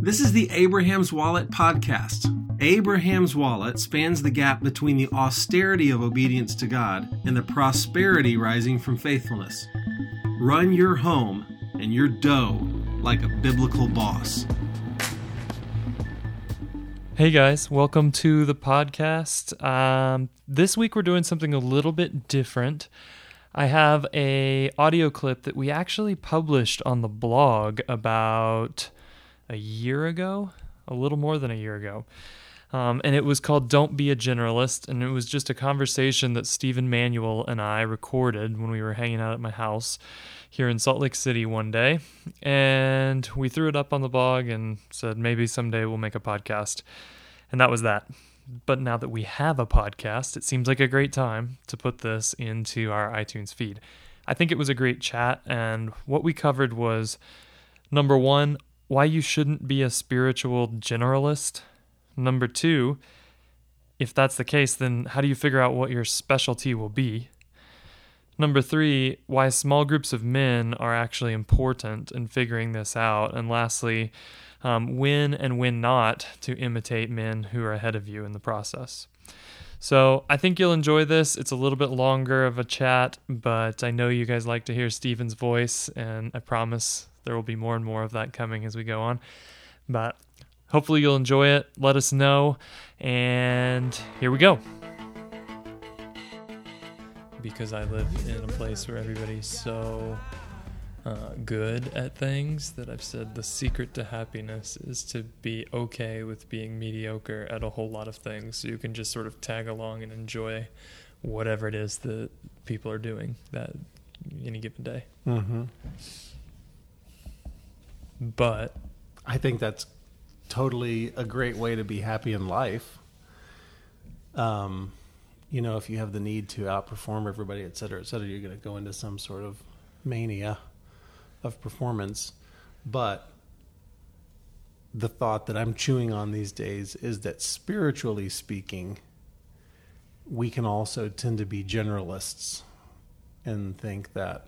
This is the Abraham's Wallet podcast. Abraham's Wallet spans the gap between the austerity of obedience to God and the prosperity rising from faithfulness. Run your home and your dough like a biblical boss. Hey guys, welcome to the podcast. Um, this week we're doing something a little bit different. I have a audio clip that we actually published on the blog about a year ago, a little more than a year ago. Um, and it was called Don't Be a Generalist. And it was just a conversation that Stephen Manuel and I recorded when we were hanging out at my house here in Salt Lake City one day. And we threw it up on the blog and said maybe someday we'll make a podcast. And that was that. But now that we have a podcast, it seems like a great time to put this into our iTunes feed. I think it was a great chat. And what we covered was number one, why you shouldn't be a spiritual generalist. Number two, if that's the case, then how do you figure out what your specialty will be? Number three, why small groups of men are actually important in figuring this out. And lastly, um, when and when not to imitate men who are ahead of you in the process. So I think you'll enjoy this. It's a little bit longer of a chat, but I know you guys like to hear Steven's voice, and I promise there will be more and more of that coming as we go on. But hopefully you'll enjoy it. Let us know. And here we go. Because I live in a place where everybody's so uh, good at things that I've said the secret to happiness is to be okay with being mediocre at a whole lot of things. So you can just sort of tag along and enjoy whatever it is that people are doing that any given day. Mm-hmm. But I think that's totally a great way to be happy in life. Um, you know, if you have the need to outperform everybody, et cetera, et cetera, you're going to go into some sort of mania of performance. But the thought that I'm chewing on these days is that spiritually speaking, we can also tend to be generalists and think that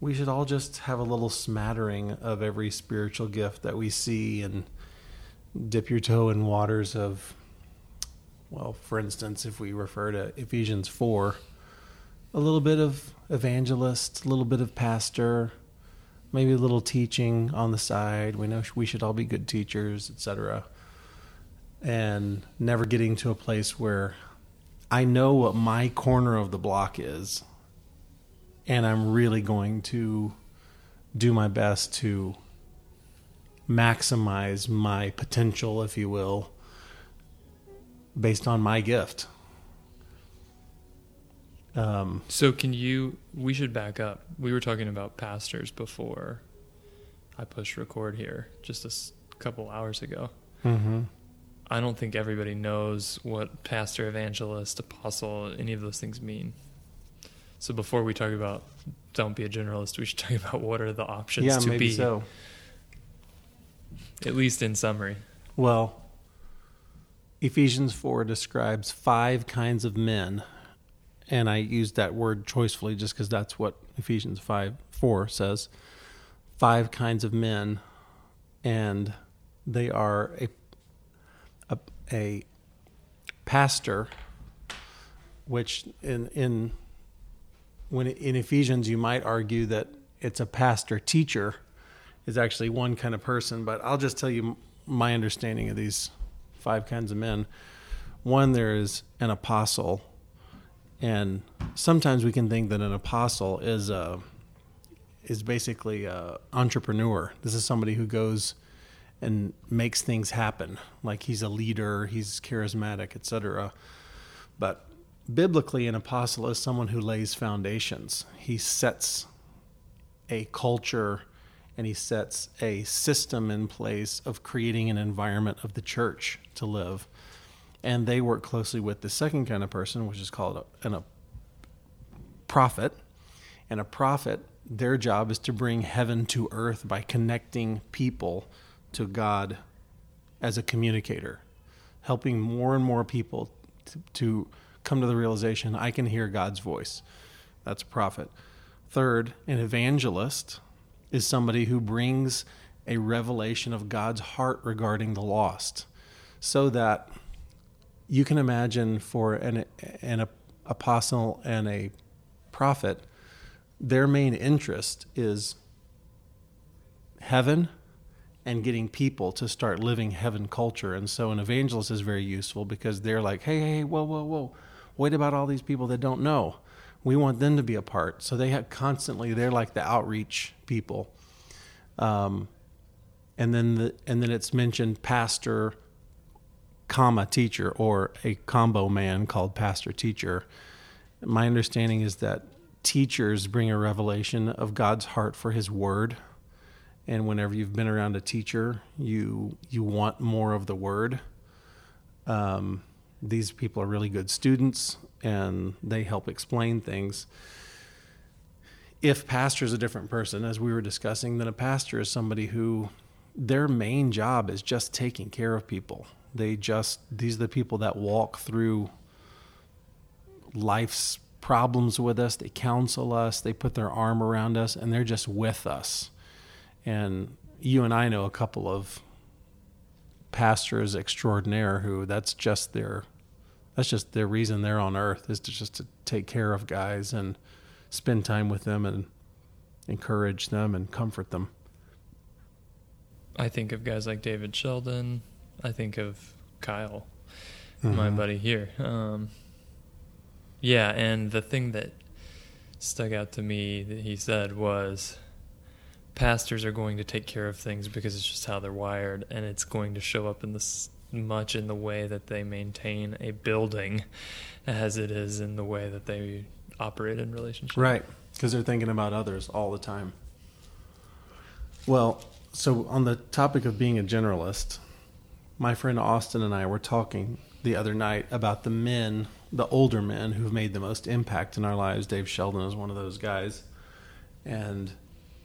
we should all just have a little smattering of every spiritual gift that we see and dip your toe in waters of well for instance if we refer to ephesians 4 a little bit of evangelist a little bit of pastor maybe a little teaching on the side. We know we should all be good teachers etc and never getting to a place where i know what my corner of the block is and I'm really going to do my best to maximize my potential, if you will, based on my gift. Um, so, can you? We should back up. We were talking about pastors before I pushed record here just a couple hours ago. Mm-hmm. I don't think everybody knows what pastor, evangelist, apostle, any of those things mean. So before we talk about don't be a generalist, we should talk about what are the options yeah, to maybe be. So. At least in summary. Well, Ephesians 4 describes five kinds of men. And I used that word choicefully just because that's what Ephesians 5 4 says. Five kinds of men. And they are a, a, a pastor, which in, in when in Ephesians you might argue that it's a pastor teacher is actually one kind of person, but I'll just tell you my understanding of these five kinds of men. One, there is an apostle, and sometimes we can think that an apostle is a is basically a entrepreneur. This is somebody who goes and makes things happen, like he's a leader, he's charismatic, etc. But biblically, an apostle is someone who lays foundations. He sets a culture and he sets a system in place of creating an environment of the church to live. And they work closely with the second kind of person, which is called a, an, a prophet. And a prophet, their job is to bring heaven to earth by connecting people to God as a communicator, helping more and more people to, to come to the realization I can hear God's voice. That's a prophet. Third, an evangelist is somebody who brings a revelation of God's heart regarding the lost, so that you can imagine for an, an apostle and a prophet, their main interest is heaven and getting people to start living heaven culture. And so an evangelist is very useful because they're like, hey, hey, whoa, whoa, whoa, what about all these people that don't know? We want them to be a part. So they have constantly, they're like the outreach people. Um, and then the, and then it's mentioned pastor, comma teacher, or a combo man called pastor teacher. My understanding is that teachers bring a revelation of God's heart for His Word and whenever you've been around a teacher, you you want more of the word. Um, these people are really good students, and they help explain things. If pastor is a different person, as we were discussing, then a pastor is somebody who their main job is just taking care of people. They just these are the people that walk through life's problems with us. They counsel us. They put their arm around us, and they're just with us and you and I know a couple of pastors extraordinaire who that's just their that's just their reason they're on earth is to just to take care of guys and spend time with them and encourage them and comfort them. I think of guys like David Sheldon. I think of Kyle, mm-hmm. my buddy here. Um, yeah, and the thing that stuck out to me that he said was pastors are going to take care of things because it's just how they're wired, and it's going to show up in this much in the way that they maintain a building as it is in the way that they operate in relationships. Right, because they're thinking about others all the time. Well, so on the topic of being a generalist, my friend Austin and I were talking the other night about the men, the older men who've made the most impact in our lives. Dave Sheldon is one of those guys. And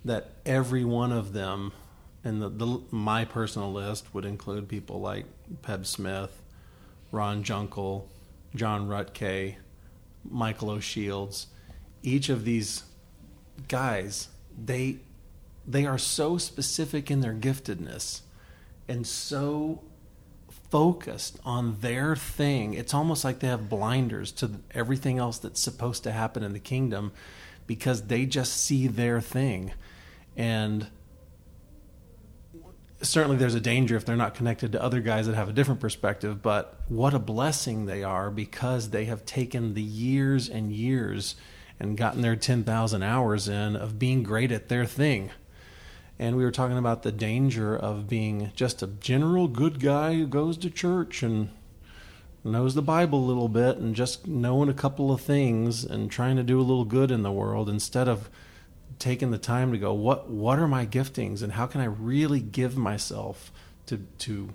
that every one of them, and the, the, my personal list would include people like Peb Smith, Ron Junkel, John Rutke, Michael O'Shields. Each of these guys, they they are so specific in their giftedness and so focused on their thing. It's almost like they have blinders to everything else that's supposed to happen in the kingdom because they just see their thing and certainly there's a danger if they're not connected to other guys that have a different perspective but what a blessing they are because they have taken the years and years and gotten their 10,000 hours in of being great at their thing. And we were talking about the danger of being just a general good guy who goes to church and knows the Bible a little bit and just knowing a couple of things and trying to do a little good in the world instead of taken the time to go what what are my giftings and how can I really give myself to to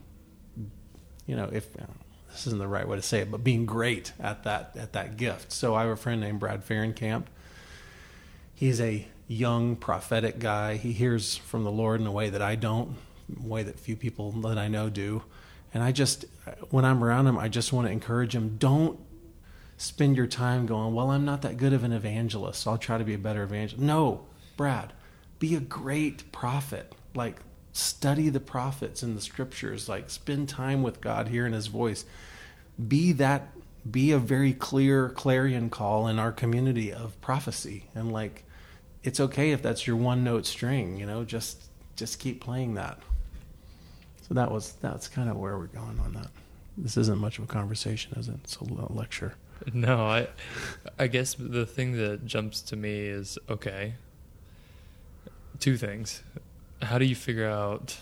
you know if this isn't the right way to say it but being great at that at that gift. So I have a friend named Brad Fahrenkamp. He's a young prophetic guy. He hears from the Lord in a way that I don't a way that few people that I know do. And I just when I'm around him I just want to encourage him don't spend your time going, well, I'm not that good of an evangelist, so I'll try to be a better evangelist. No, Brad, be a great prophet. Like, study the prophets in the scriptures. Like, spend time with God, hearing his voice. Be that, be a very clear clarion call in our community of prophecy. And, like, it's okay if that's your one note string, you know, just just keep playing that. So that was that's kind of where we're going on that. This isn't much of a conversation, is it? It's a lecture. No, I I guess the thing that jumps to me is okay, two things. How do you figure out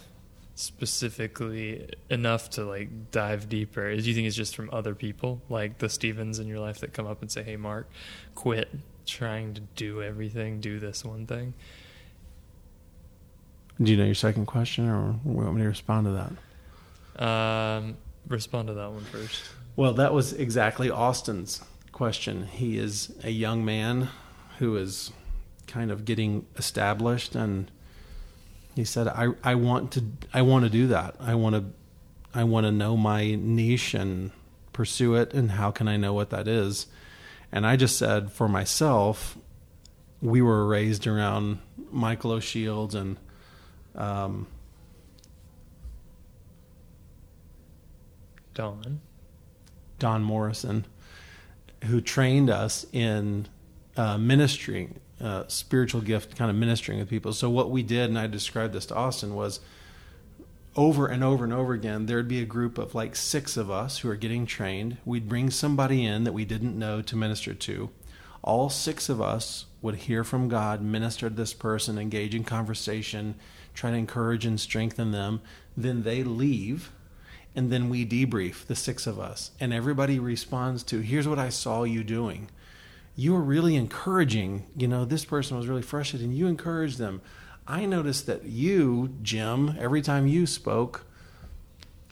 specifically enough to like dive deeper? Do you think it's just from other people, like the Stevens in your life that come up and say, "Hey, Mark, quit trying to do everything. Do this one thing." Do you know your second question, or want me to respond to that? Um, respond to that one first. Well, that was exactly Austin's question. He is a young man who is kind of getting established and he said I I want to I want to do that. I want to I want to know my niche and pursue it and how can I know what that is? And I just said for myself we were raised around Michael O'Shields and um, Don Don Morrison who trained us in uh, ministry uh, spiritual gift, kind of ministering with people. So what we did, and I described this to Austin, was over and over and over again, there'd be a group of like six of us who are getting trained. We'd bring somebody in that we didn't know to minister to. All six of us would hear from God, minister to this person, engage in conversation, try to encourage and strengthen them. Then they leave, and then we debrief, the six of us. And everybody responds to, Here's what I saw you doing. You were really encouraging. You know, this person was really frustrated, and you encouraged them. I noticed that you, Jim, every time you spoke,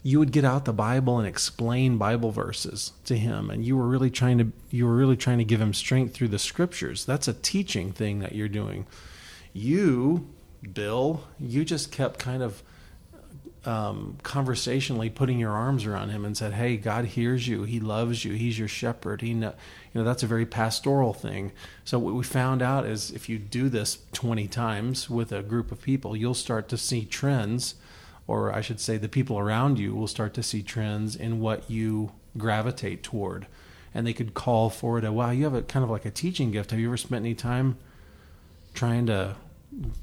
you would get out the Bible and explain Bible verses to him and you were really trying to you were really trying to give him strength through the scriptures. That's a teaching thing that you're doing. You, Bill, you just kept kind of um, conversationally putting your arms around him and said, "Hey, God hears you. He loves you. He's your shepherd. He know, you know that's a very pastoral thing." So what we found out is if you do this 20 times with a group of people, you'll start to see trends, or I should say, the people around you will start to see trends in what you gravitate toward, and they could call for it. A, wow, you have a kind of like a teaching gift. Have you ever spent any time trying to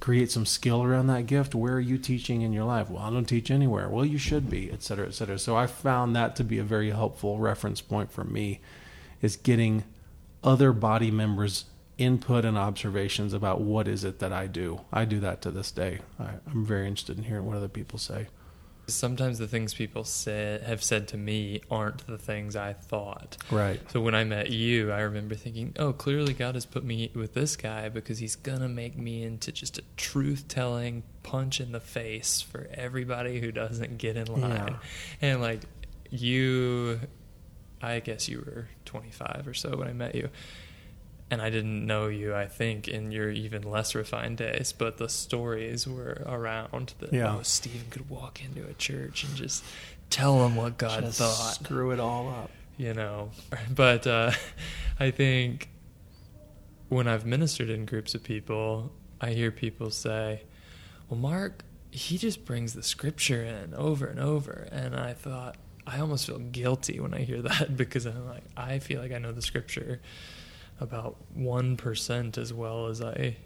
create some skill around that gift. Where are you teaching in your life? Well, I don't teach anywhere. Well, you should be, et cetera, et cetera. So I found that to be a very helpful reference point for me is getting other body members input and observations about what is it that I do. I do that to this day. I, I'm very interested in hearing what other people say. Sometimes the things people say, have said to me aren't the things I thought. Right. So when I met you, I remember thinking, oh, clearly God has put me with this guy because he's going to make me into just a truth telling punch in the face for everybody who doesn't get in line. Yeah. And like you, I guess you were 25 or so when I met you. And I didn't know you, I think, in your even less refined days, but the stories were around that Yeah. oh, Stephen could walk into a church and just tell them what God Just thought Screw it all up. you know but uh, i think when i've ministered in groups of people i hear people say well mark he just brings the scripture in over and over and i thought i almost feel guilty when i hear that because i'm like i feel like i know the scripture about 1% as well as i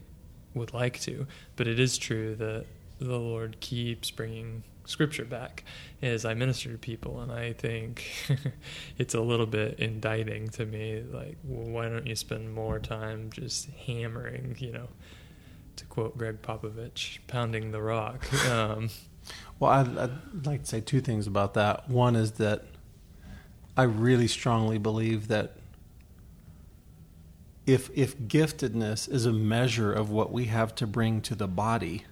would like to but it is true that the lord keeps bringing scripture back as I minister to people, and I think it's a little bit indicting to me. Like, well, why don't you spend more time just hammering, you know, to quote Gregg Popovich, pounding the rock? Um, Well, I'd, I'd like to say two things about that. One is that I really strongly believe that if if giftedness is a measure of what we have to bring to the body,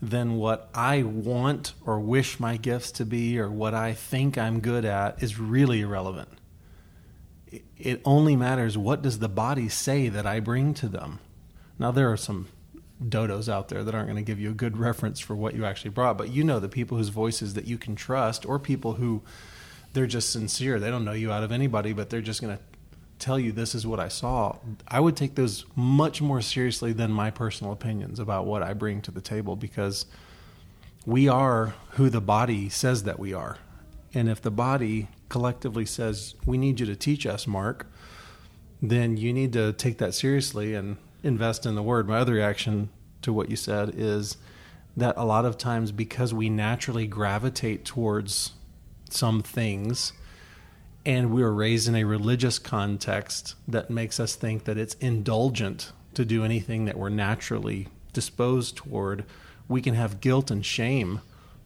then what I want or wish my gifts to be or what I think I'm good at is really irrelevant. It- only matters what does the body say that I bring to them. Now there are some dodos out there that aren't going to give you a good reference for what you actually brought, but you know the people whose voices that you can trust or people who they're just sincere. They don't know you out of anybody, but they're just going to tell you this is what I saw. I would take those much more seriously than my personal opinions about what I bring to the table because we are who the body says that we are. And if the body collectively says, we need you to teach us, Mark, then you need to take that seriously and invest in the word. My other reaction to what you said is that a lot of times because we naturally gravitate towards some things and we were raised in a religious context that makes us think that it's indulgent to do anything that we're naturally disposed toward, we can have guilt and shame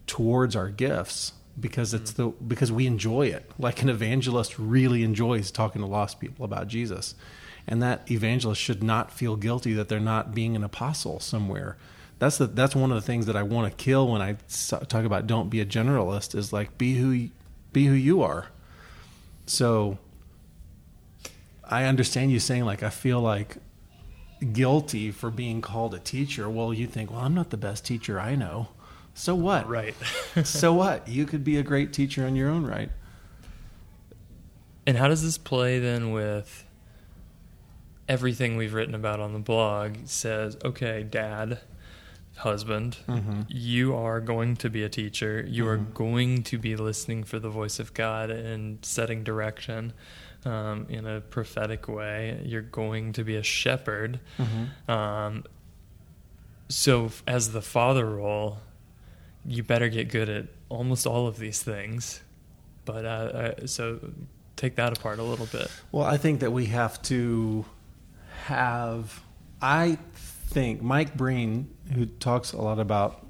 towards our gifts because it's the because we enjoy it. Like an evangelist really enjoys talking to lost people about Jesus. And that evangelist should not feel guilty that they're not being an apostle somewhere. That's the that's one of the things that I want to kill when I talk about don't be a generalist is like be who be who you are. So I understand you saying like I feel like guilty for being called a teacher. Well, you think, well, I'm not the best teacher I know. So what? right. so what? You could be a great teacher on your own right. And how does this play then with everything we've written about on the blog? It says, okay, dad, husband. Mm-hmm. You are going to be a teacher. You are Mhm. going to be listening for the voice of God and setting direction um, in a prophetic way. You're going to be a shepherd. Mm-hmm. Um, so, as the father role, you better get good at almost all of these things. But uh, uh, so, take that apart a little bit. Well, I think that we have to have. I think Mike Breen, who talks a lot about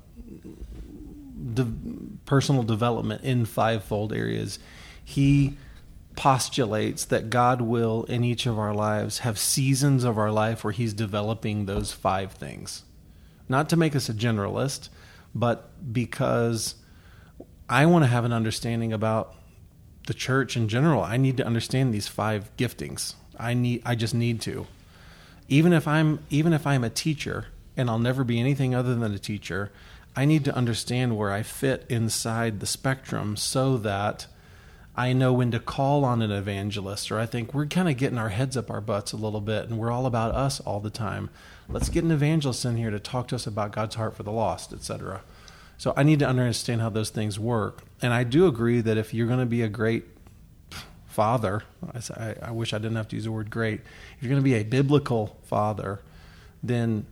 de- personal development in fivefold areas, he postulates that God will, in each of our lives, have seasons of our life where He's developing those five things. Not to make us a generalist, but because I want to have an understanding about the church in general. I need to understand these five giftings. I need I just need to. Even if I'm even if I'm a teacher and I'll never be anything other than a teacher, I need to understand where I fit inside the spectrum so that I know when to call on an evangelist or I think we're kind of getting our heads up our butts a little bit and we're all about us all the time. Let's get an evangelist in here to talk to us about God's heart for the lost, etc. So I need to understand how those things work. And I do agree that if you're going to be a great father, I wish I didn't have to use the word great. If you're going to be a biblical father, then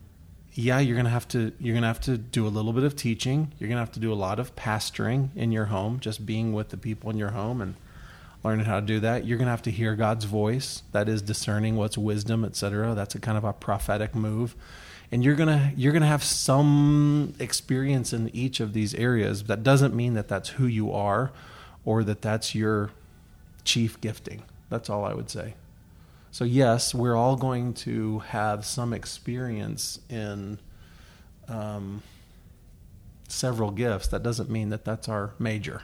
yeah, you're going to have to you're going to have to do a little bit of teaching. You're going to have to do a lot of pastoring in your home, just being with the people in your home and learning how to do that. You're going to have to hear God's voice. That is discerning what's wisdom, etc. That's a kind of a prophetic move. And you're going to you're going to have some experience in each of these areas. That doesn't mean that that's who you are or that that's your chief gifting. That's all I would say. So yes, we're all going to have some experience in um, several gifts. That doesn't mean that that's our major.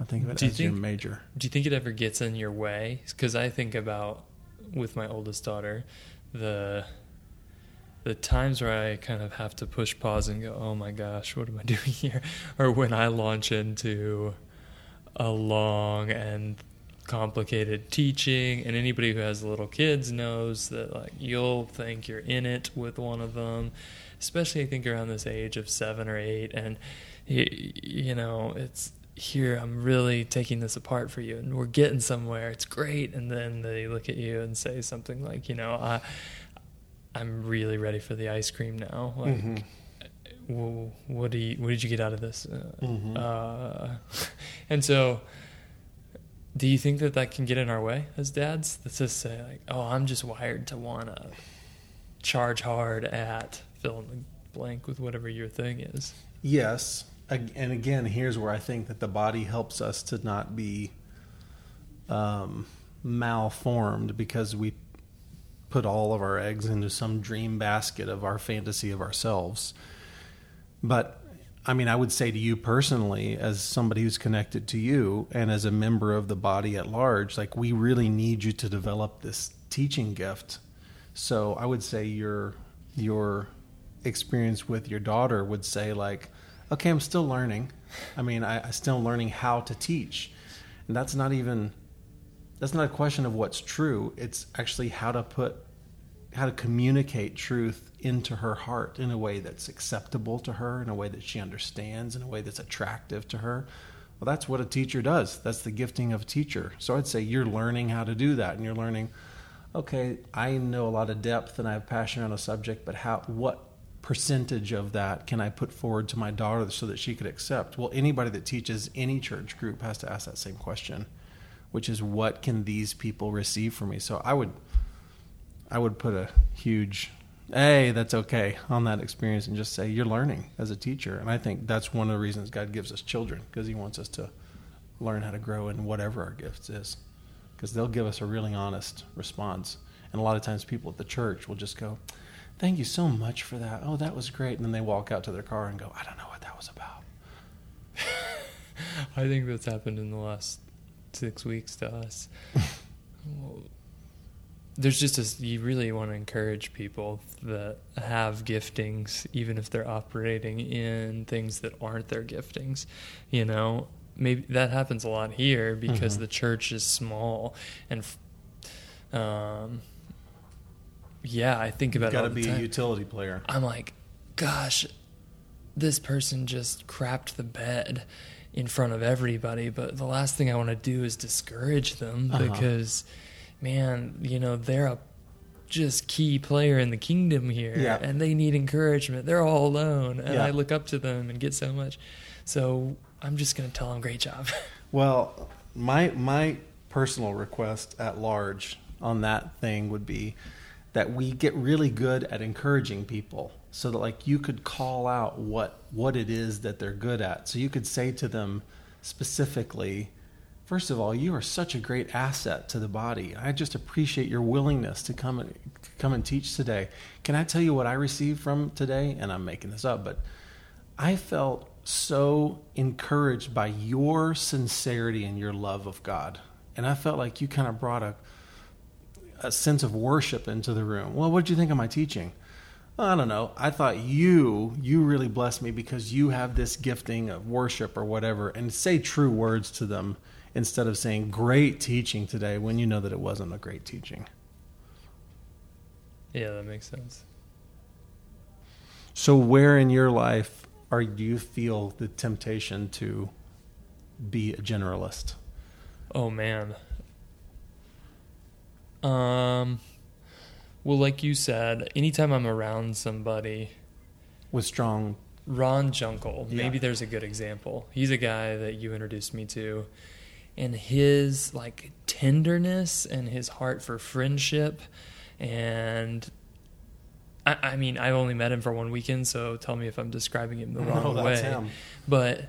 I think of it Do you as your major. Do you think it ever gets in your way? Because I think about with my oldest daughter, the the times where I kind of have to push pause and go, "Oh my gosh, what am I doing here?" Or when I launch into a long and complicated teaching, and anybody who has little kids knows that like you'll think you're in it with one of them, especially I think around this age of seven or eight, and you know it's here I'm really taking this apart for you and we're getting somewhere it's great and then they look at you and say something like you know I I'm really ready for the ice cream now like Mhm. "Whoa, what do you what did you get out of this uh, Mhm. uh, and so do you think that that can get in our way as dads that's just say like oh I'm just wired to want to charge hard at fill in the blank with whatever your thing is Yes. And again, here's where I think that the body helps us to not be um, malformed because we put all of our eggs into some dream basket of our fantasy of ourselves. But I mean, I would say to you personally, as somebody who's connected to you and as a member of the body at large, like we really need you to develop this teaching gift. So I would say your your experience with your daughter would say like, okay, I'm still learning. I mean, I, I'm still learning how to teach, and that's not even that's not a question of what's true. It's actually how to put how to communicate truth into her heart in a way that's acceptable to her, in a way that she understands, in a way that's attractive to her. Well, that's what a teacher does. That's the gifting of a teacher. So I'd say you're learning how to do that, and you're learning. Okay, I know a lot of depth and I have passion on a subject, but how? What percentage of that can I put forward to my daughter so that she could accept? Well, anybody that teaches any church group has to ask that same question, which is what can these people receive from me? So I would I would put a huge hey, that's okay on that experience and just say you're learning as a teacher. And I think that's one of the reasons God gives us children because he wants us to learn how to grow in whatever our gifts is. Because they'll give us a really honest response. And a lot of times people at the church will just go, Thank you so much for that. Oh, that was great. And then they walk out to their car and go, I don't know what that was about. I think that's happened in the last six weeks to us. There's just a, you really want to encourage people that have giftings, even if they're operating in things that aren't their giftings. You know, maybe that happens a lot here because Mhm. the church is small and, um, yeah, I think about You've gotta be a utility player. I'm like, gosh, this person just crapped the bed in front of everybody, but the last thing I want to do is discourage them Uh-huh. because, man, you know, they're a just key player in the kingdom here Yeah. and they need encouragement. They're all alone and Yeah. I look up to them and get so much. So I'm just going to tell them, great job. Well, my my personal request at large on that thing would be that we get really good at encouraging people so that like you could call out what what it is that they're good at. So you could say to them specifically, first of all, you are such a great asset to the body. I just appreciate your willingness to come and to come and teach today. Can I tell you what I received from today? And I'm making this up, but I felt so encouraged by your sincerity and your love of God. And I felt like you kind of brought a, a sense of worship into the room. Well, what did you think of my teaching? I don't know. I thought you, you really blessed me because you have this gifting of worship or whatever, and say true words to them instead of saying great teaching today when you know that it wasn't a great teaching. yeah, that makes sense. So, where in your life are do you feel the temptation to be a generalist? Oh man. Um well like you said, anytime I'm around somebody, with strong Ron Junkel, Yeah. maybe there's a good example. He's a guy that you introduced me to and his like tenderness and his heart for friendship and I, I mean, I've only met him for one weekend, so tell me if I'm describing him the wrong No, way. him. But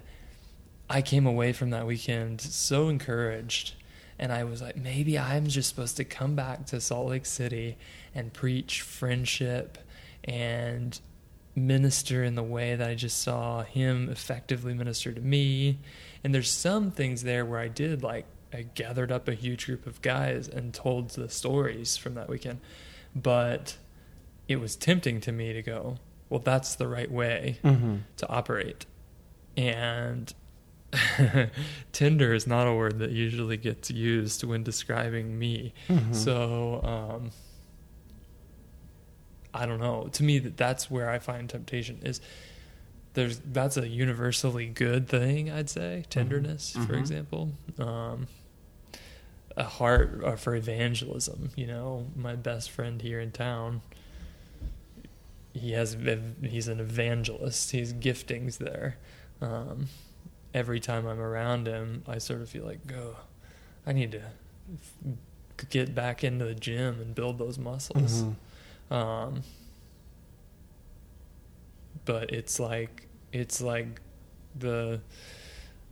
I came away from that weekend so encouraged. And I was like, maybe I'm just supposed to come back to Salt Lake City and preach friendship and minister in the way that I just saw him effectively minister to me. And there's some things there where I did, like, I gathered up a huge group of guys and told the stories from that weekend. But it was tempting to me to go, well, that's the right way Mm-hmm. to operate. And Tinder is not a word that usually gets used when describing me. Mhm. So, um, I don't know. To me, that that's where I find temptation is. There's that's a universally good thing. I'd say tenderness, for Mhm. example, um, a heart uh, for evangelism. You know, my best friend here in town. He has he's an evangelist. He's giftings there. Um, every time I'm around him, I sort of feel like, oh, I need to f- get back into the gym and build those muscles. Mhm. Um, but it's like it's like the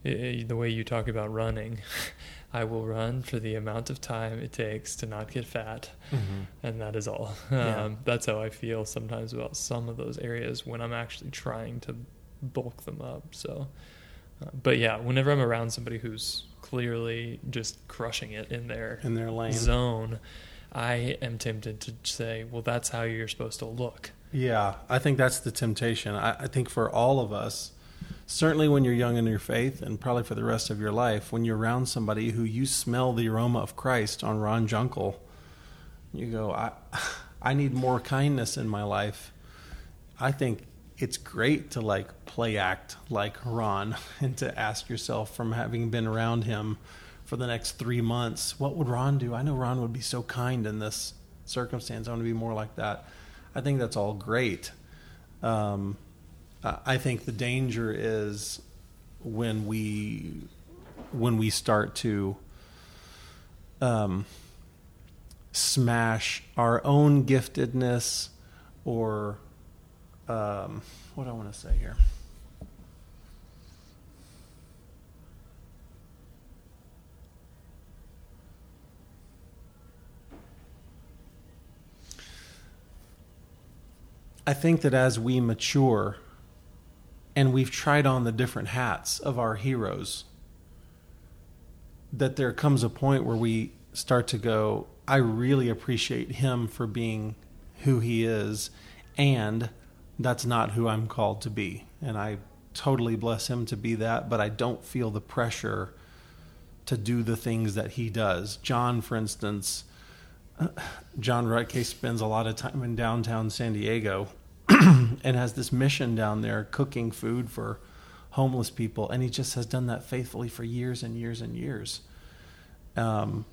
the way you talk about running. I will run for the amount of time it takes to not get fat, Mhm. and that is all. Yeah. Um, that's how I feel sometimes about some of those areas when I'm actually trying to bulk them up. So, uh, but yeah, whenever I'm around somebody who's clearly just crushing it in their In their lane. zone, I am tempted to say, well, that's how you're supposed to look. Yeah, I think that's the temptation. I, I think for all of us, certainly when you're young in your faith, and probably for the rest of your life, when you're around somebody who you smell the aroma of Christ on Ron Junkel, you go, I, I need more kindness in my life. I think it's great to like play act like Ron and to ask yourself from having been around him for the next three months, what would Ron do? I know Ron would be so kind in this circumstance. I want to be more like that. I think that's all great. Um, I think the danger is when we when we start to um, smash our own giftedness or um, what do I want to say here. I think that as we mature and we've tried on the different hats of our heroes, that there comes a point where we start to go, I really appreciate him for being who he is, and that's not who I'm called to be. And I totally bless him to be that, but I don't feel the pressure to do the things that he does. John, for instance, John Rutke spends a lot of time in downtown San Diego. and has this mission down there cooking food for homeless people, and he just has done that faithfully for years and years and years. Um,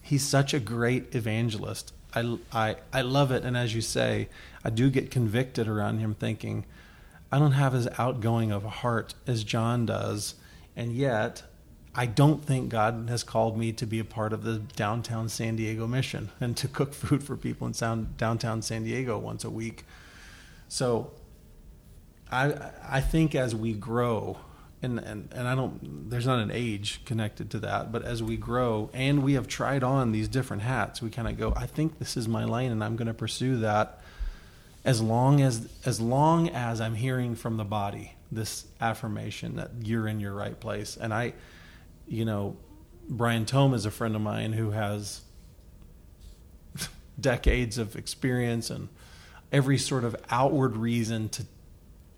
he's such a great evangelist. I, I, I love it, and as you say, I do get convicted around him, thinking, I don't have as outgoing of a heart as John does, and yet I don't think God has called me to be a part of the downtown San Diego mission and to cook food for people in sound, downtown San Diego once a week. So I I think as we grow, and, and, and I don't there's not an age connected to that, but as we grow and we have tried on these different hats, we kind of go, I think this is my lane and I'm going to pursue that as long as as long as I'm hearing from the body this affirmation that you're in your right place. And I you know, Brian Tome is a friend of mine who has decades of experience and every sort of outward reason to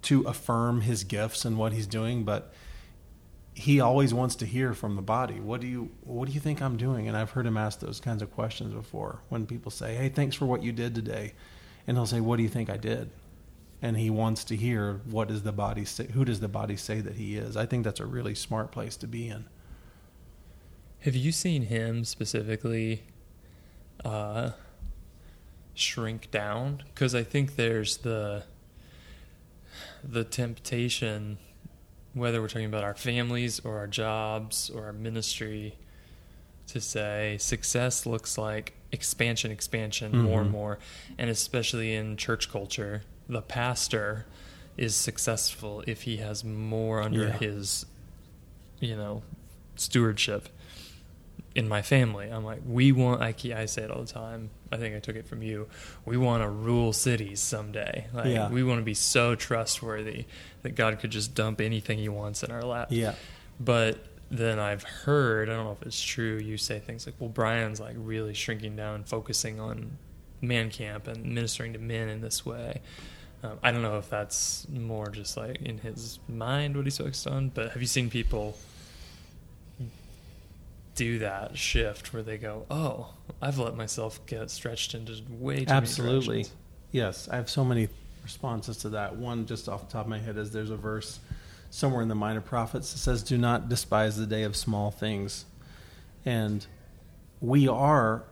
to affirm his gifts and what he's doing, but he always wants to hear from the body. What do you what do you think I'm doing? And I've heard him ask those kinds of questions before when people say, "Hey, thanks for what you did today." And he'll say, "What do you think I did?" And he wants to hear what does the body say who does the body say that he is. I think that's a really smart place to be in. Have you seen him specifically uh, shrink down? Because I think there's the the temptation, whether we're talking about our families or our jobs or our ministry, to say success looks like expansion, expansion, mm-hmm. more and more. And especially in church culture, the pastor is successful if he has more under yeah. his, you know, stewardship in my family. I'm like, we want. I I say it all the time. I think I took it from you. We want to rule cities someday. Like, yeah. We want to be so trustworthy that God could just dump anything He wants in our lap. Yeah. But then I've heard, I don't know if it's true. You say things like, "Well, Brian's like really shrinking down, focusing on man camp and ministering to men in this way." Um, I don't know if that's more just like in his mind what he's focused on, but have you seen people do that shift where they go, "Oh, I've let myself get stretched into way too Absolutely. Yes, I have so many responses to that. One just off the top of my head is there's a verse somewhere in the Minor Prophets that says, "Do not despise the day of small things." And we are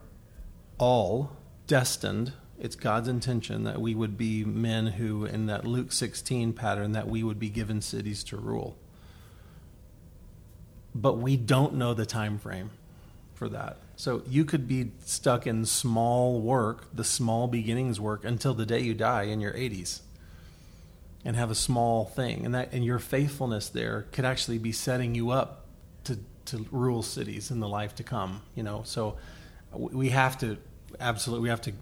all destined it's God's intention that we would be men who, in that Luke 16 pattern, that we would be given cities to rule but we don't know the time frame for that. So you could be stuck in small work, the small beginnings work until the day you die in your 80s and have a small thing and that and your faithfulness there could actually be setting you up to to rule cities in the life to come, you know. So we have to absolutely we have to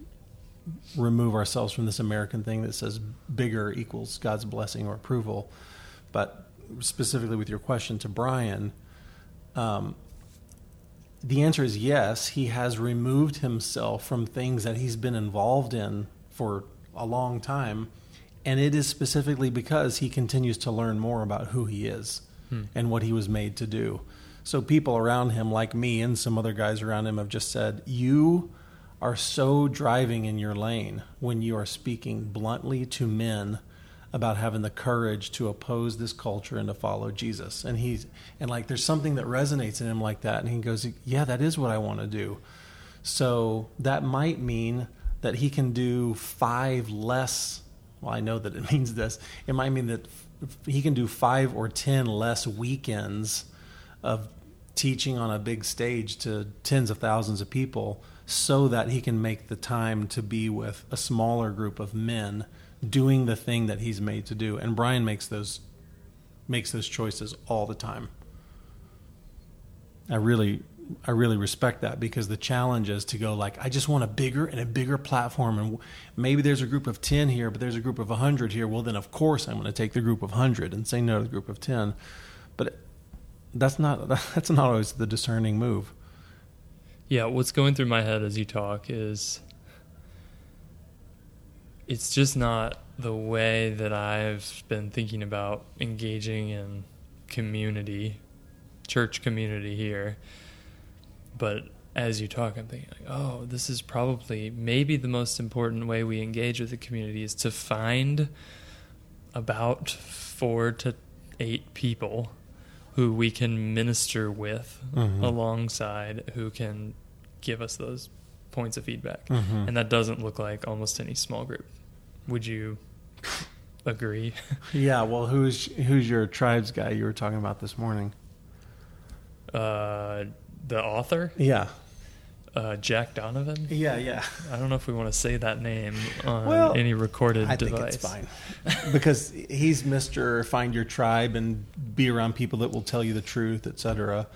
remove ourselves from this American thing that says bigger equals God's blessing or approval. But specifically with your question to Brian, um, the answer is yes. He has removed himself from things that he's been involved in for a long time. And it is specifically because he continues to learn more about who he is hmm. and what he was made to do. So people around him, like me and some other guys around him, have just said, You are so driving in your lane when you are speaking bluntly to men about having the courage to oppose this culture and to follow Jesus. And he's and like there's something that resonates in him like that and he goes, "Yeah, that is what I want to do." So that might mean that he can do 5 less well, I know that it means this. It might mean that he can do 5 or 10 less weekends of teaching on a big stage to tens of thousands of people so that he can make the time to be with a smaller group of men doing the thing that he's made to do. And Brian makes those makes those choices all the time. I really I really respect that because the challenge is to go like I just want a bigger and a bigger platform and maybe there's a group of 10 here but there's a group of 100 here well then of course I'm going to take the group of 100 and say no to the group of 10 but that's not that's not always the discerning move yeah what's going through my head as you talk is it's just not the way that I've been thinking about engaging in community, church community here. But as you talk, I'm thinking, like, oh, this is probably maybe the most important way we engage with the community is to find about four to eight people who we can minister with Mhm. alongside who can give us those points of feedback. Mhm. And that doesn't look like almost any small group. Would you agree? Yeah, well, who's who's your tribes guy you were talking about this morning? Uh, the author, Yeah, uh, Jack Donovan. yeah, yeah. I don't know if we want to say that name on Well, any recorded I think device. it's fine because he's Mister Find Your Tribe and be around people that will tell you the truth, etc.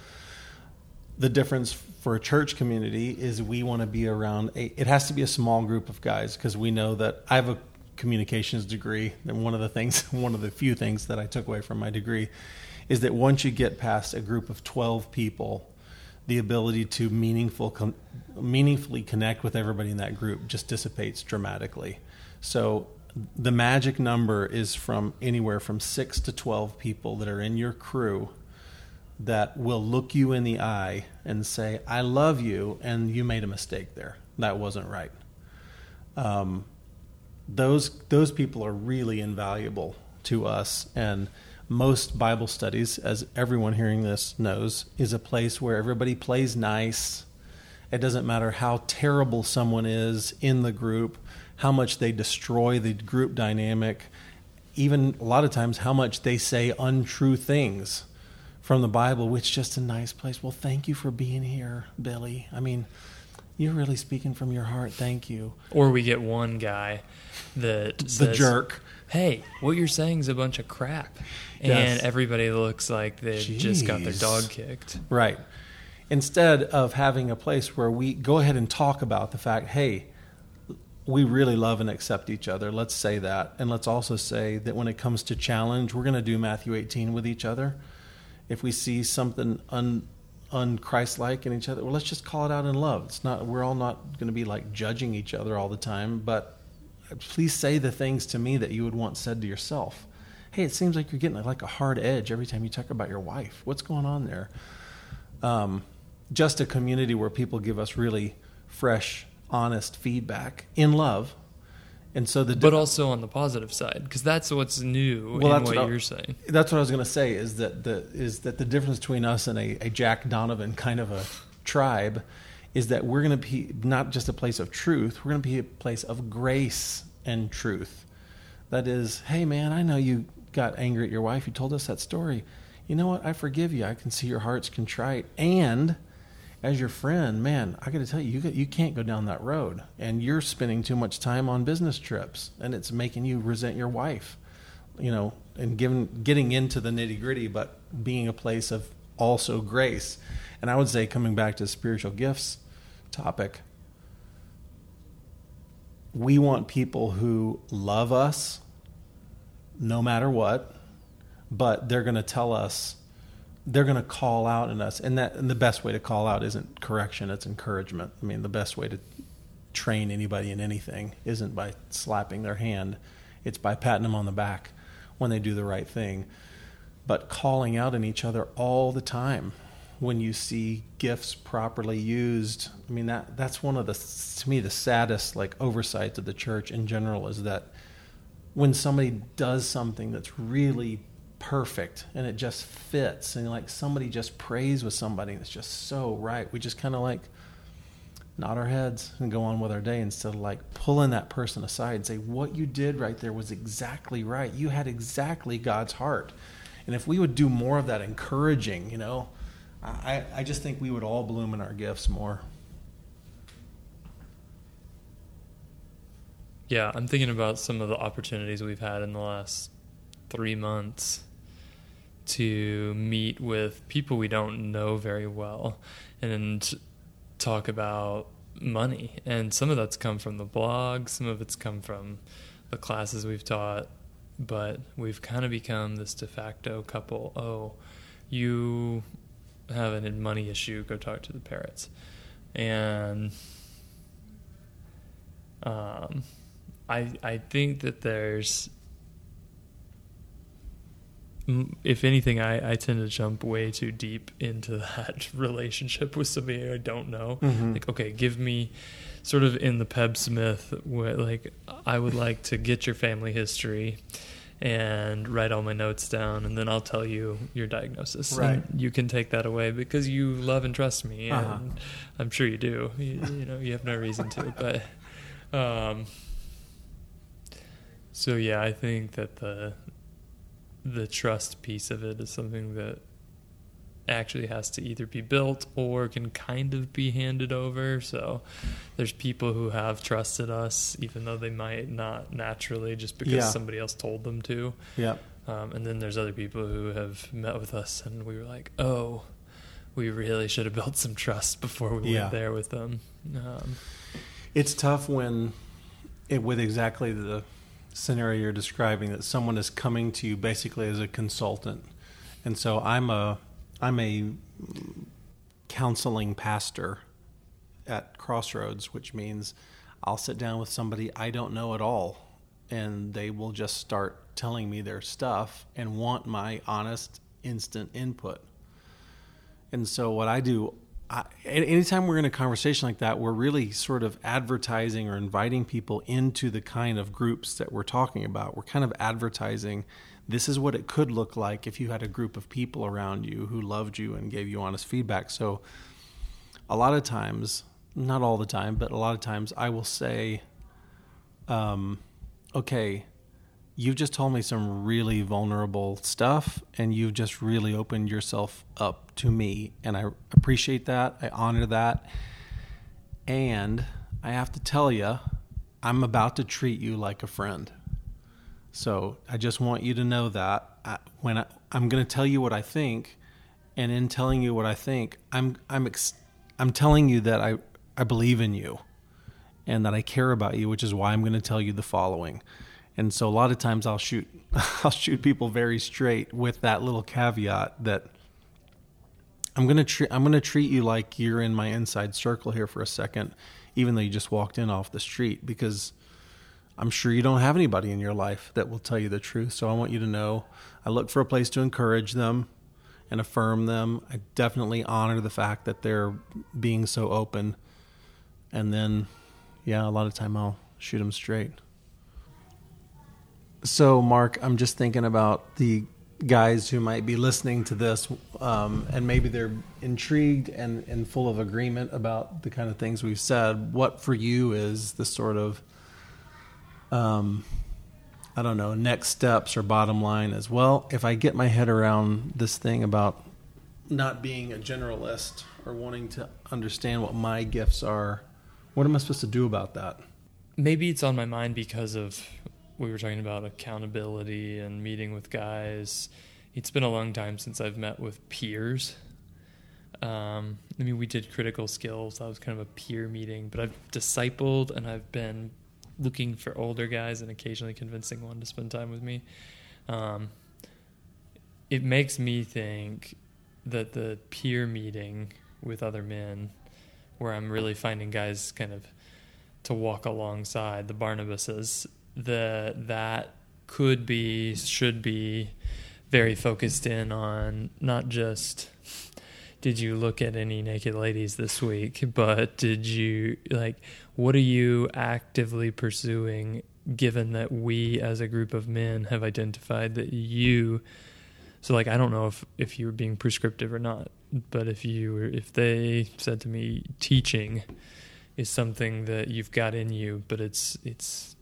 The difference for a church community is we want to be around. A, it has to be a small group of guys because we know that I have a communications degree, and one of the things, one of the few things that I took away from my degree, is that once you get past a group of twelve people, the ability to meaningful meaningfully connect with everybody in that group just dissipates dramatically. So the magic number is from anywhere from 6 to 12 people that are in your crew that will look you in the eye and say I love you and you made a mistake there. That wasn't right. Um, those those people are really invaluable to us. And most bible studies as everyone hearing this knows is a place where everybody plays nice. It doesn't matter how terrible someone is in the group how much they destroy the group dynamic even a lot of times how much they say untrue things from the bible which is just a nice place. Well thank you for being here billy. I mean you're really speaking from your heart thank you Or we get one guy that the says, jerk Hey, what you're saying is a bunch of crap, and Yes. everybody looks like they've just got their dog kicked. Right. Instead of having a place where we go ahead and talk about the fact, hey, we really love and accept each other. Let's say that. And let's also say that when it comes to challenge, we're going to do Matthew 18 with each other. If we see something un unchristlike in each other, well, let's just call it out in love. It's not we're all not going to be like judging each other all the time, but please say the things to me that you would want said to yourself. Hey, it seems like you're getting like a hard edge every time you talk about your wife. What's going on there? um, just a community where people give us really fresh, honest feedback in love. And so the But also on the positive side, because that's what's new Well, in what, what you're saying. that's what I was going to say is that the is that the difference between us and a, a Jack Donovan kind of a tribe is that we're going to be not just a place of truth, we're going to be a place of grace and truth. That is, hey man, I know you got angry at your wife. You told us that story. You know what? I forgive you. I can see your heart's contrite. And as your friend, man, I got to tell you, you you can't go down that road. And you're spending too much time on business trips, and it's making you resent your wife. You know, and given getting into the nitty gritty, but being a place of also grace. And I would say, coming back to spiritual gifts topic, we want people who love us no matter what, but they're going to tell us, they're going to call out in us. And that and the best way to call out isn't correction, it's encouragement. I mean, the best way to train anybody in anything isn't by slapping their hand, it's by patting them on the back when they do the right thing. But calling out in each other all the time when you see gifts properly used. I mean that that's one of the to me the saddest like oversights of the church in general is that when somebody does something that's really perfect and it just fits. And like somebody just prays with somebody that's just so right. We just kind of like nod our heads and go on with our day instead of like pulling that person aside and say what you did right there was exactly right. You had exactly god's heart. And if we would do more of that encouraging you know i, I just think we would all bloom in our gifts more. Yeah, I'm thinking about some of the opportunities we've had in the last three months to meet with people we don't know very well and talk about money. And some of that's come from the blog, some of it's come from the classes we've taught, but we've kind of become this de facto couple. Oh, you have a money issue, go talk to the parrots. And um, I I think that there's if anything, I, I tend to jump way too deep into that relationship with somebody I don't know. Mhm. Like, okay, give me sort of in the Peb Smith, where, like, I would like to get your family history and write all my notes down, and then I'll tell you your diagnosis. Right. And you can take that away because you love and trust me, and Uh-huh. I'm sure you do. You, you know, you have no reason to, but. Um, so yeah, I think that the the trust piece of it is something that actually has to either be built or can kind of be handed over. So there's people who have trusted us even though they might not naturally just because Yeah. somebody else told them to. Yep. Um, and then there's other people who have met with us and we were like, oh, we really should have built some trust before we Yeah. went there with them. Um, It's tough when, it, with exactly the scenario you're describing, that someone is coming to you basically as a consultant, and so I'm a I'm a counseling pastor at Crossroads, which means I'll sit down with somebody I don't know at all, and they will just start telling me their stuff and want my honest, instant input. And so what I do, I, anytime we're in a conversation like that, we're really sort of advertising or inviting people into the kind of groups that we're talking about. We're kind of advertising this is what it could look like if you had a group of people around you who loved you and gave you honest feedback. So a lot of times, not all the time, but a lot of times I will say, um, okay, you've just told me some really vulnerable stuff and you've just really opened yourself up to me and i appreciate that i honor that and i have to tell you i'm about to treat you like a friend so i just want you to know that I, when I, i'm going to tell you what i think and in telling you what i think i'm i'm ex- i'm telling you that i i believe in you and that I care about you, which is why I'm going to tell you the following. And so a lot of times I'll shoot I'll shoot people very straight with that little caveat that I'm going to treat I'm to treat you like you're in my inside circle here for a second even though you just walked in off the street because I'm sure you don't have anybody in your life that will tell you the truth. So I want you to know I look for a place to encourage them and affirm them. I definitely honor the fact that they're being so open. And then yeah, a lot of time I'll shoot them straight. So, Mark, I'm just thinking about the guys who might be listening to this, um, and maybe they're intrigued and, and full of agreement about the kind of things we've said. What for you is the sort of, um, I don't know, next steps or bottom line as well? If I get my head around this thing about not being a generalist or wanting to understand what my gifts are, what am I supposed to do about that? maybe it's on my mind because of we were talking about accountability and meeting with guys. It's been a long time since I've met with peers. Um, I mean, we did critical skills. That was kind of a peer meeting, but I've discipled and I've been looking for older guys and occasionally convincing one to spend time with me. Um, it makes me think that the peer meeting with other men, where I'm really finding guys kind of to walk alongside the Barnabases, the that could be should be very focused in on not just did you look at any naked ladies this week, but did you like what are you actively pursuing given that we as a group of men have identified that you so like I don't know if if you were being prescriptive or not, but if you were if they said to me teaching is something that you've got in you, but it's it's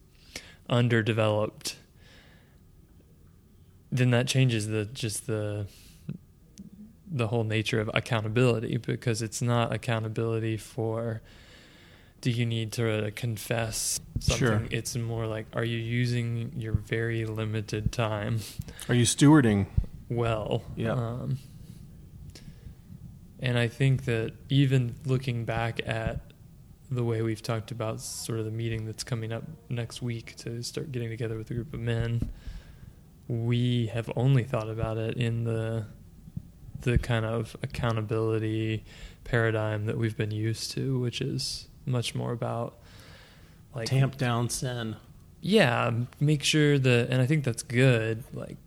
underdeveloped, then that changes the just the the whole nature of accountability because it's not accountability for do you need to confess something Sure. it's more like are you using your very limited time Are you stewarding? well. Yeah. Um, and I think that even looking back at the way we've talked about sort of the meeting that's coming up next week to start getting together with a group of men, we have only thought about it in the the kind of accountability paradigm that we've been used to, which is much more about like Tamp down sin. yeah, make sure that, and I think that's good. Like,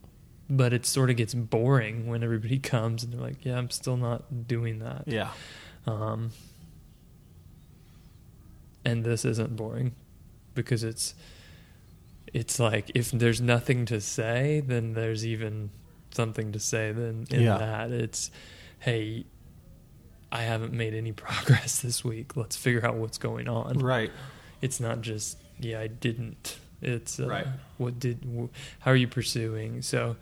but it sort of gets boring when everybody comes and they're like, "Yeah, I'm still not doing that." Yeah. Um, and this isn't boring because it's it's like if there's nothing to say, then there's even something to say. Then in Yeah. that, it's hey, I haven't made any progress this week. Let's figure out what's going on. Right. It's not just yeah, I didn't. It's uh, Right. what did wh- how are you pursuing? So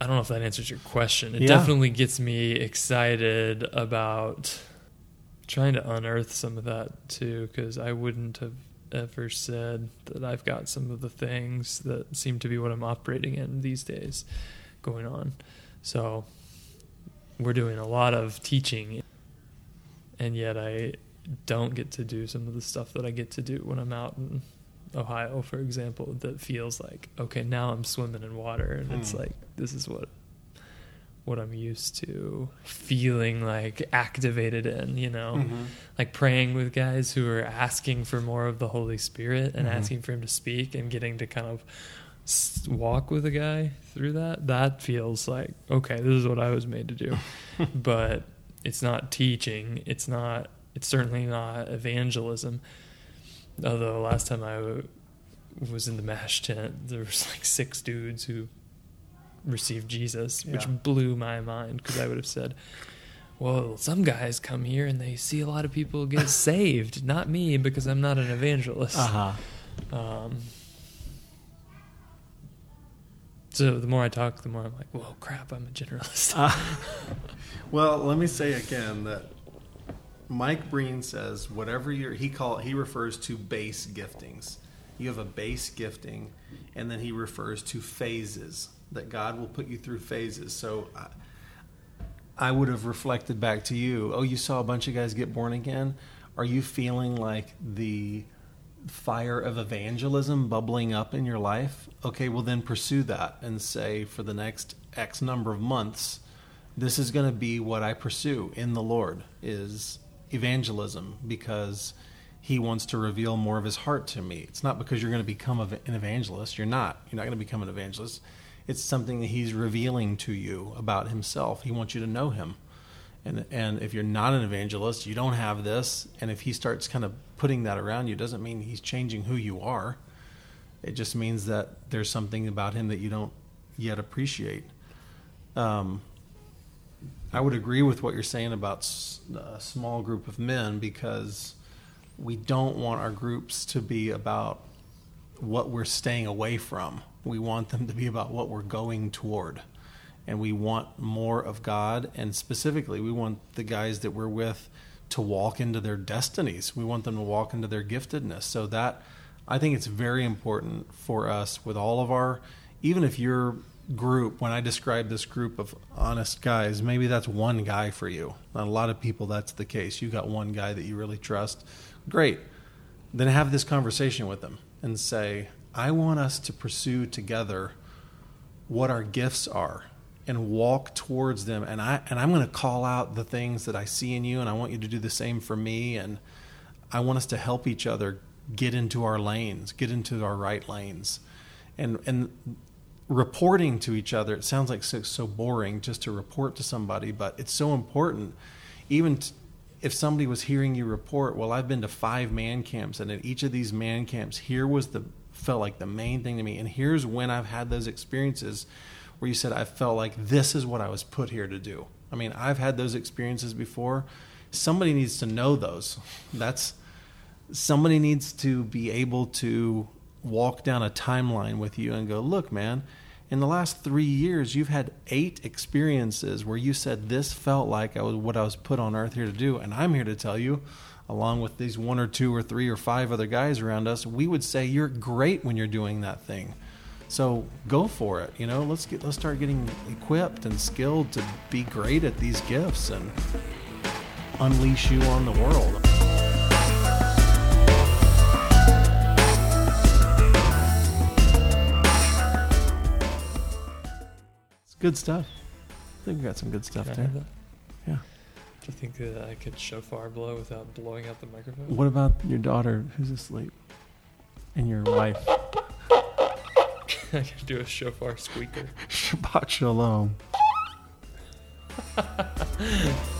I don't know if that answers your question. It Yeah. definitely gets me excited about trying to unearth some of that too because I wouldn't have ever said that I've got some of the things that seem to be what I'm operating in these days going on. So we're doing a lot of teaching and yet I don't get to do some of the stuff that I get to do when I'm out in Ohio, for example, that feels like okay, now I'm swimming in water, and it's Hmm. like this is what what I'm used to feeling like activated in, you know, Mhm. like praying with guys who are asking for more of the Holy Spirit and Mhm. asking for Him to speak and getting to kind of walk with a guy through that. That feels like okay, this is what I was made to do, but it's not teaching. It's not. It's certainly not evangelism. Although last time I w- was in the mash tent, there was like six dudes who received Jesus, which blew my mind because I would have said, "Well, some guys come here and they see a lot of people get saved, not me because I'm not an evangelist." Uh-huh. Um, so the more I talk, the more I'm like, "Whoa, crap! I'm a generalist." Uh, well, let me say again that Mike Breen says whatever you're he call he refers to base giftings. You have a base gifting, and then he refers to phases that God will put you through phases. So I, I would have reflected back to you. Oh, you saw a bunch of guys get born again. Are you feeling like the fire of evangelism bubbling up in your life? Okay, well then pursue that and say for the next X number of months, this is going to be what I pursue in the Lord is evangelism because he wants to reveal more of his heart to me. It's not because you're going to become an evangelist. You're not. You're not going to become an evangelist. It's something that he's revealing to you about himself. He wants you to know him. And and if you're not an evangelist, you don't have this, and if he starts kind of putting that around you, doesn't mean he's changing who you are. It just means that there's something about him that you don't yet appreciate. Um, I would agree with what you're saying about a small group of men because we don't want our groups to be about what we're staying away from. We want them to be about what we're going toward. And we want more of God. And specifically, we want the guys that we're with to walk into their destinies. We want them to walk into their giftedness. So, that I think it's very important for us with all of our, even if your group, when I describe this group of honest guys, maybe that's one guy for you. Not a lot of people, that's the case. You got one guy that you really trust. Great. Then have this conversation with them and say, I want us to pursue together what our gifts are and walk towards them. And I and I'm going to call out the things that I see in you and I want you to do the same for me. And I want us to help each other get into our lanes, get into our right lanes. And and reporting to each other, it sounds like so, so boring just to report to somebody, but it's so important. Even t- if somebody was hearing you report, well, I've been to five man camps, and at each of these man camps, here was the felt like the main thing to me, and here's when I've had those experiences where you said I felt like this is what I was put here to do. I mean, I've had those experiences before. Somebody needs to know those. That's somebody needs to be able to walk down a timeline with you and go, look, man, in the last three years, you've had eight experiences where you said this felt like I was what I was put on earth here to do, and I'm here to tell you, along with these one or two or three or five other guys around us, we would say you're great when you're doing that thing. So go for it. You know, let's get let's start getting equipped and skilled to be great at these gifts and unleash you on the world. It's good stuff. I think we got some good stuff there. Yeah. Do you think that I could shofar blow without blowing out the microphone? What about your daughter who's asleep and your wife? I can do a shofar squeaker. Shabbat shalom.